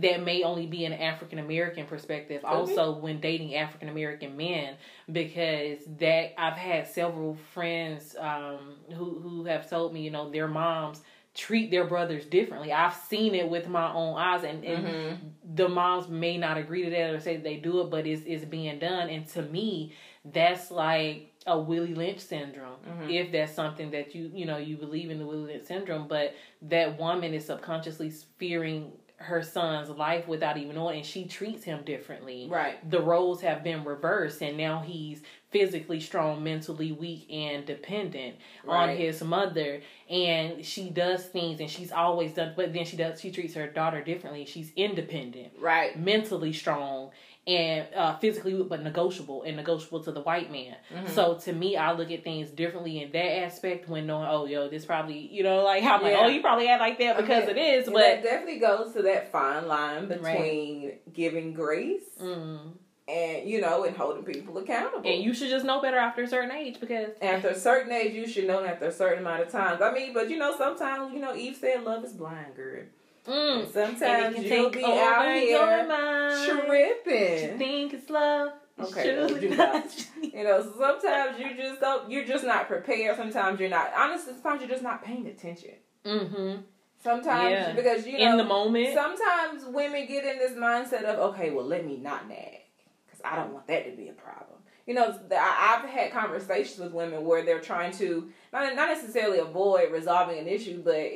that may only be an African American perspective. Also, when dating African American men, because that I've had several friends um, who who have told me, you know, their moms treat their brothers differently. I've seen it with my own eyes, and, and Mhm. the moms may not agree to that or say they do it, but it's, it's being done. And to me, that's like a Willie Lynch syndrome. Mhm. If that's something that you, you know, you believe in the Willie Lynch syndrome, but that woman is subconsciously fearing her son's life without even knowing, and she treats him differently. Right. The roles have been reversed, and now he's physically strong, mentally weak, and dependent on his mother. And she does things, and she's always done. But then she does. She treats her daughter differently. She's independent, Right. mentally strong, and uh, physically, but negotiable and negotiable to the white man. Mhm. So to me, I look at things differently in that aspect when knowing, oh, yo, this probably, you know, like how I'm like, oh, you probably act like that because Okay. it is, And but that definitely goes to that fine line Right. between giving grace mm. and you know and holding people accountable. and you should just know better after a certain age because after a certain age, you should know after a certain amount of times. I mean, but you know, sometimes you know, Eve said, "Love is blind, girl." Mm. Sometimes you'll be out here your mind. You tripping. think it's love? Okay, no, truly do not. not. You know, sometimes you just don't. You're just not prepared. Sometimes you're not. Honestly, sometimes you're just not paying attention. mm-hmm. Sometimes Yeah. because you know In the moment. Sometimes women get in this mindset of, okay, well, let me not nag because I don't want that to be a problem. You know, I've had conversations with women where they're trying to not not necessarily avoid resolving an issue, but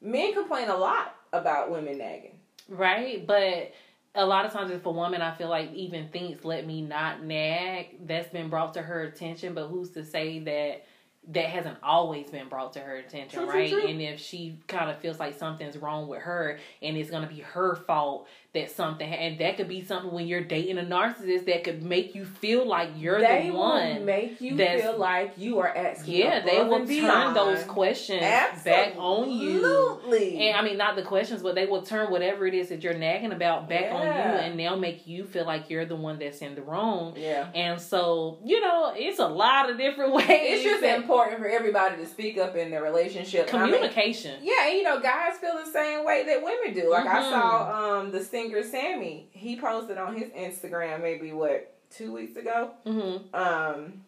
men complain a lot about women nagging. Right, but a lot of times if a woman I feel like even thinks let me not nag, that's been brought to her attention, but who's to say that that hasn't always been brought to her attention, True, true, right? true. And if she kind of feels like something's wrong with her and it's going to be her fault that something and that could be something when you're dating a narcissist that could make you feel like you're they the will one. make you feel like you are asking. Yeah, they will turn those questions back on you. Absolutely. And I mean, not the questions, but they will turn whatever it is that you're nagging about back on you, and they'll make you feel like you're the one that's in the wrong. yeah. And so, you know, it's a lot of different ways. It's just important for everybody to speak up in their relationship. And I mean, communication. Yeah, and you know, guys feel the same way that women do. Like I Mhm. saw um the singer Sammie. He posted on his Instagram maybe what two weeks ago. hmm Um,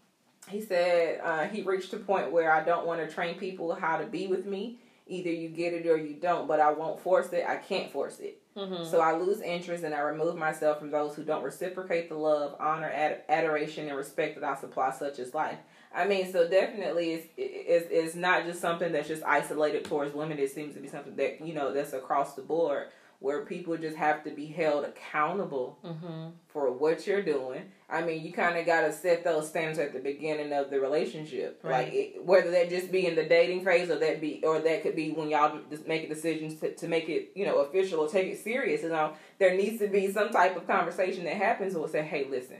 he said uh, he reached a point where I don't want to train people how to be with me. Either you get it or you don't, but I won't force it. I can't force it. hmm So I lose interest and I remove myself from those who don't reciprocate the love, honor, ad- adoration, and respect that I supply, such as life. I mean, so definitely it's, it's, it's not just something that's just isolated towards women. It seems to be something that, you know, that's across the board where people just have to be held accountable hmm for what you're doing. I mean, you kind of got to set those standards at the beginning of the relationship, Right. like it, whether that just be in the dating phase or that be or that could be when y'all just make decisions to, to make it you know official or take it serious. You know, there needs to be some type of conversation that happens or say, hey, listen,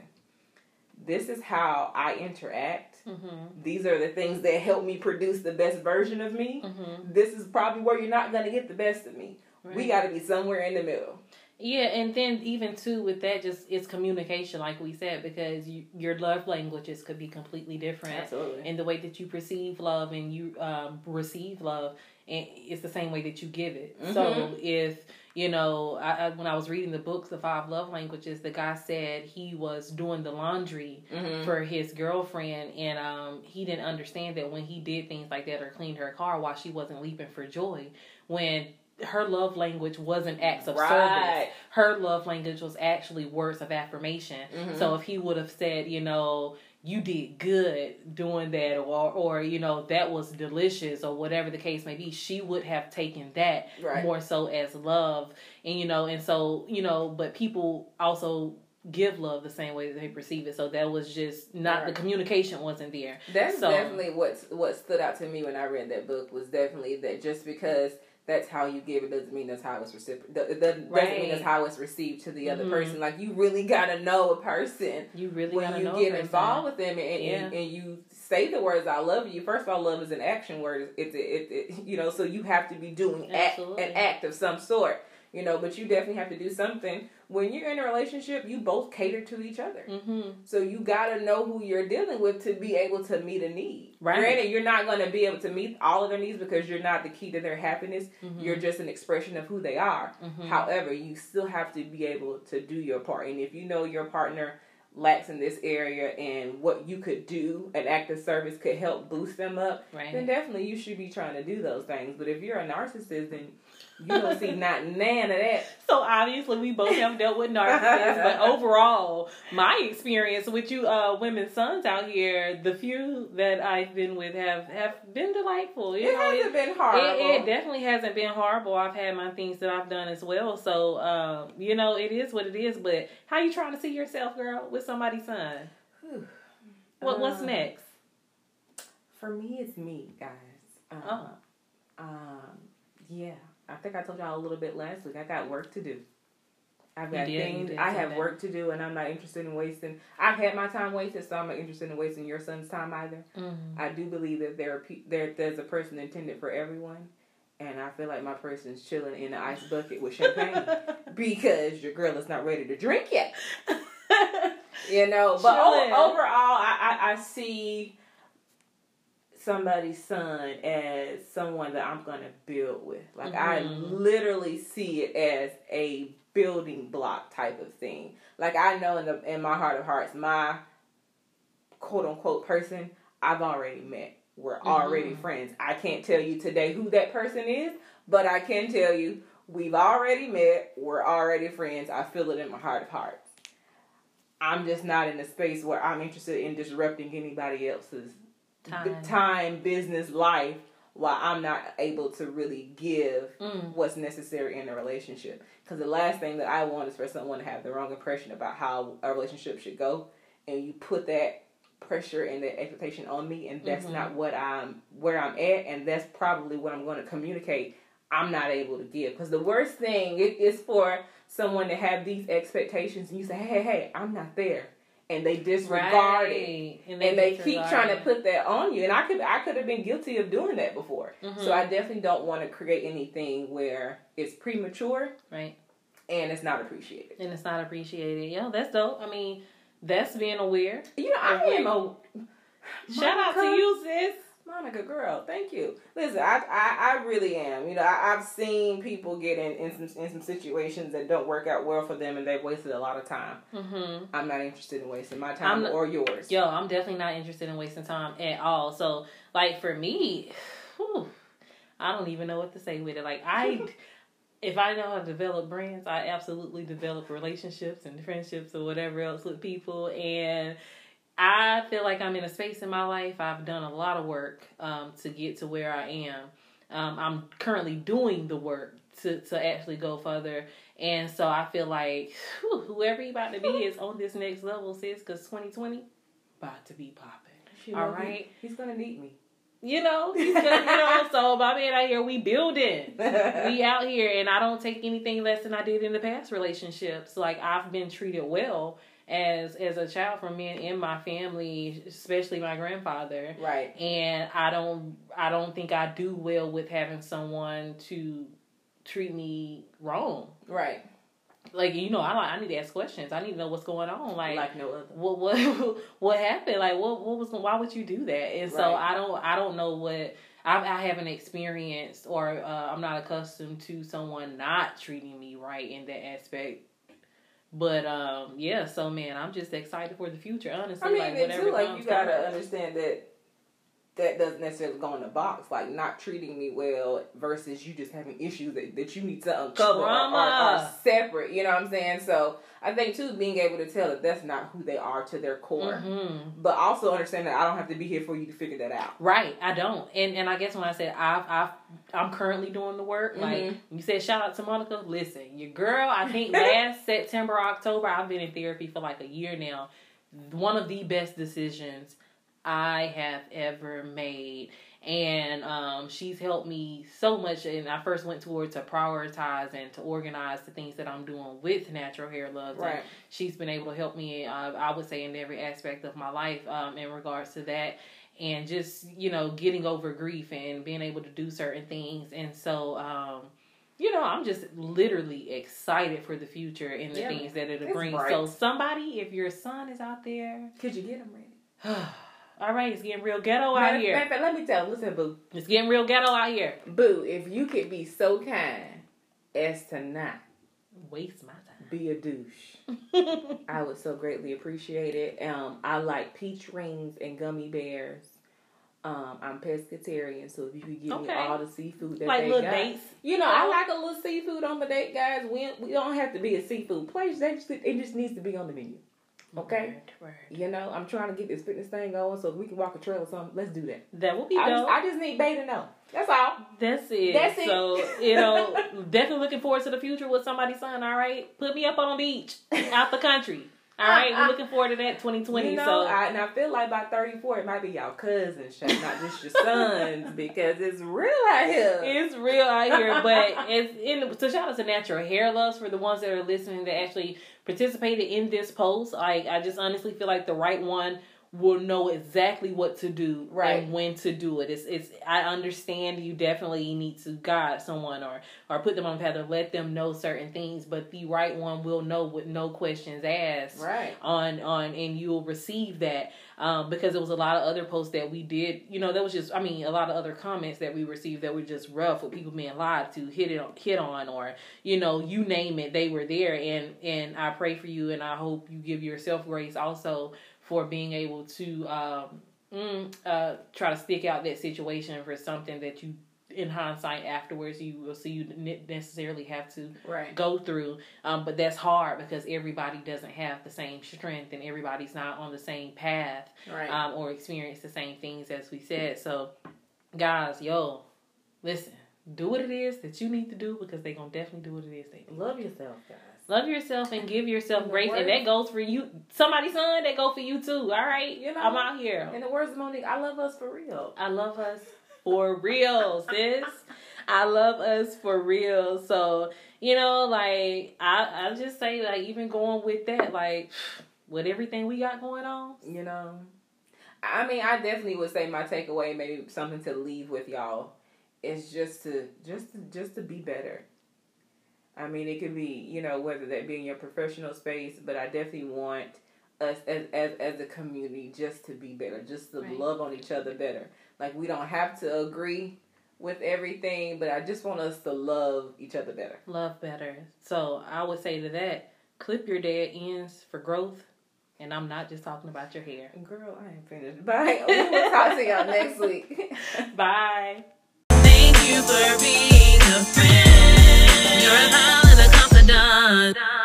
this is how I interact. hmm These are the things that help me produce the best version of me. hmm This is probably where you're not going to get the best of me. We got to be somewhere in the middle. Yeah, and then even too with that, just it's communication, like we said, because you, your love languages could be completely different. Absolutely. and the way that you perceive love and you um, receive love and it's the same way that you give it so Mhm. if you know I, I, when i was reading the books the five love languages the guy said he was doing the laundry Mm-hmm. for his girlfriend and um, he didn't understand that when he did things like that or cleaned her car while she wasn't leaping for joy when her love language wasn't acts of service. Her love language was actually words of affirmation. Mhm. so if he would have said, you know, you did good doing that or or you know that was delicious or whatever the case may be she would have taken that Right. more so as love. And you know and so you know but people also give love the same way that they perceive it. So that was just not the communication wasn't there. That's So- definitely what what stood out to me when I read that book was definitely that just because that's how you give it doesn't mean that's how it's reciprocated. Doesn't Right. mean that's how it's received to the other Mhm. person. Like you really gotta know a person you really when gotta you get involved with them and, and, Yeah. and you say the words "I love you." First of all, love is an action word. It's it, it, it you know so you have to be doing act, an act of some sort. You know, but you definitely have to do something. When you're in a relationship, you both cater to each other. mm-hmm. So you gotta know who you're dealing with to be able to meet a need. Right. Granted, you're not gonna be able to meet all of their needs because you're not the key to their happiness. Mm-hmm. You're just an expression of who they are. Mhm. However, you still have to be able to do your part. And if you know your partner lacks in this area and what you could do, an act of service could help boost them up, right then definitely you should be trying to do those things. But if you're a narcissist, then you don't see not none of that. So obviously we both have dealt with narcissists, but overall, my experience with you uh women's sons out here, the few that I've been with have have been delightful. You It know, hasn't been horrible. It, it definitely hasn't been horrible. I've had my things that I've done as well. So um, you know, it is what it is. But how you trying to see yourself, girl, with somebody's son? Whew. What what's Um, next? For me, it's me, guys. Um, Oh. um, yeah. I think I told y'all a little bit last week. I got work to do. I've got did, things. I have that. work to do, and I'm not interested in wasting. I've had my time wasted, so I'm not interested in wasting your son's time either. Mm-hmm. I do believe that there are pe- there there's a person intended for everyone, and I feel like my person's chilling in the ice bucket with champagne because your girl is not ready to drink yet. You know, but o- overall, I, I I see somebody's son as someone that I'm gonna build with. Like I Mhm. literally see it as a building block type of thing. Like I know in the in my heart of hearts, my quote unquote person I've already met. We're already Mhm. friends. I can't tell you today who that person is, but I can tell you we've already met. We're already friends. I feel it in my heart of hearts. I'm just not in a space where I'm interested in disrupting anybody else's Time. time, business, life, while I'm not able to really give Mm. what's necessary in a relationship. Because the last thing that I want is for someone to have the wrong impression about how a relationship should go, and you put that pressure and that expectation on me, and that's Mhm. not what I'm where I'm at, and that's probably what I'm going to communicate. I'm not able to give because the worst thing is for someone to have these expectations, and you say, "Hey, hey, hey, I'm not there," and they disregard it Right. and they keep trying to put that on you and i could i could have been guilty of doing that before Mhm. so i definitely don't want to create anything where it's premature right. and it's not appreciated and it's not appreciated. Yeah, that's dope. I mean, that's being aware. you know i am a Shout out to you, sis. Monica girl thank you listen i i, I really am you know I, i've seen people get in, in some in some situations that don't work out well for them and they've wasted a lot of time Mm-hmm. i'm not interested in wasting my time I'm or yours Yo, I'm definitely not interested in wasting time at all. So, like for me, whew, I don't even know what to say with it. Like I, if I know how to develop brands, I absolutely develop relationships and friendships or whatever else with people. And I feel like I'm in a space in my life. I've done a lot of work um, to get to where I am. Um, I'm currently doing the work to to actually go further. And so I feel like whew, whoever you about to be is on this next level, sis, because 2020 about to be popping. All be- he's gonna need me You know, he's gonna, you know. So my man out here, we building. We out here, and I don't take anything less than I did in the past relationships. Like I've been treated well as as a child from men in my family, especially my grandfather. right And I don't, I don't think I do well with having someone to treat me wrong. right Like you know, I like I need to ask questions. I need to know what's going on. like like no other what what what happened? Like what what was why would you do that? And so Right. I don't I don't know what I I haven't experienced or uh, I'm not accustomed to someone not treating me right in that aspect. But um yeah, so man, I'm just excited for the future. Honestly, I mean, like whatever too, like you gotta understand that that doesn't necessarily go in the box, like not treating me well versus you just having issues that, that you need to uncover or, separate. You know what I'm saying? So I think too, being able to tell that that's not who they are to their core, mm-hmm. but also understand that I don't have to be here for you to figure that out. Right, I don't. And and I guess when I said I've, I've I'm currently doing the work, mm-hmm. like you said, shout out to Monica. Listen, your girl. I think last September, October, I've been in therapy for like a year now. One of the best decisions I have ever made. And um, she's helped me so much. And I first went to her to prioritize and to organize the things that I'm doing with Natural Hair Love. Right. And she's been able to help me, uh, I would say, in every aspect of my life um, in regards to that. And just, you know, getting over grief and being able to do certain things. And so, um, you know, I'm just literally excited for the future and the yeah, things that it'll bring. Bright. So, somebody, if your son is out there, could you get him ready? All right, it's getting real ghetto out here. Matter, let me tell. You, listen, boo. It's getting real ghetto out here. Boo, if you could be so kind as to not waste my time, be a douche. I would so greatly appreciate it. Um, I like peach rings and gummy bears. Um, I'm pescatarian, so if you could give okay. me all the seafood that like they got, dates. you know, I like a little seafood on the date, guys. We we don't have to be a seafood place. That just, it just needs to be on the menu. Okay. Word, word. You know, I'm trying to get this fitness thing going so we can walk a trail or something. Let's do that. That will be I. Just, I just need Bay to know. That's all. That's it. That's it. So, you know, definitely looking forward to the future with somebody's son, all right? Put me up on the beach, out the country. All right, we're looking forward to that 2020. You know, so I, and I feel like by 34, it might be y'all cousins, not just your sons, because it's real out here. It's real out here, but it's in. So shout out to Natural Hair Loves for the ones that are listening that actually participated in this post. Like I just honestly feel like the right one will know exactly what to do right. and when to do it. It's it's I understand you definitely need to guide someone or or put them on the path or let them know certain things, but the right one will know with no questions asked. Right. On on and you'll receive that. Um, because there was a lot of other posts that we did, you know, that was just I mean, a lot of other comments that we received that were just rough with people being lied to, hit it on hit on or, you know, you name it, they were there and and I pray for you and I hope you give yourself grace also for being able to um, mm, uh, try to stick out that situation for something that you in hindsight afterwards you will see you necessarily have to right. go through um, but that's hard because everybody doesn't have the same strength and everybody's not on the same path right. um, or experience the same things as we said so guys yo listen do what it is that you need to do because they're gonna definitely do what it is they love yourself guys Love yourself and give yourself grace, words, and that goes for you. Somebody's son, that go for you too. All right, you know, I'm out here. In the words of Mo'Nique, I love us for real. I love us for real, sis. I love us for real. So you know, like I, I just say, like even going with that, like with everything we got going on, you know. I mean, I definitely would say my takeaway, maybe something to leave with y'all, is just to just to, just to be better I mean, it could be, you know, whether that be in your professional space, but I definitely want us as as, as a community just to be better, just to right. love on each other better. Like we don't have to agree with everything, but I just want us to love each other better. Love better. So I would say to that, clip your dead ends for growth. And I'm not just talking about your hair. Girl, I ain't finished. Bye. we will talk to y'all next week. Bye. Thank you for being a friend. You're a pal and a confidant.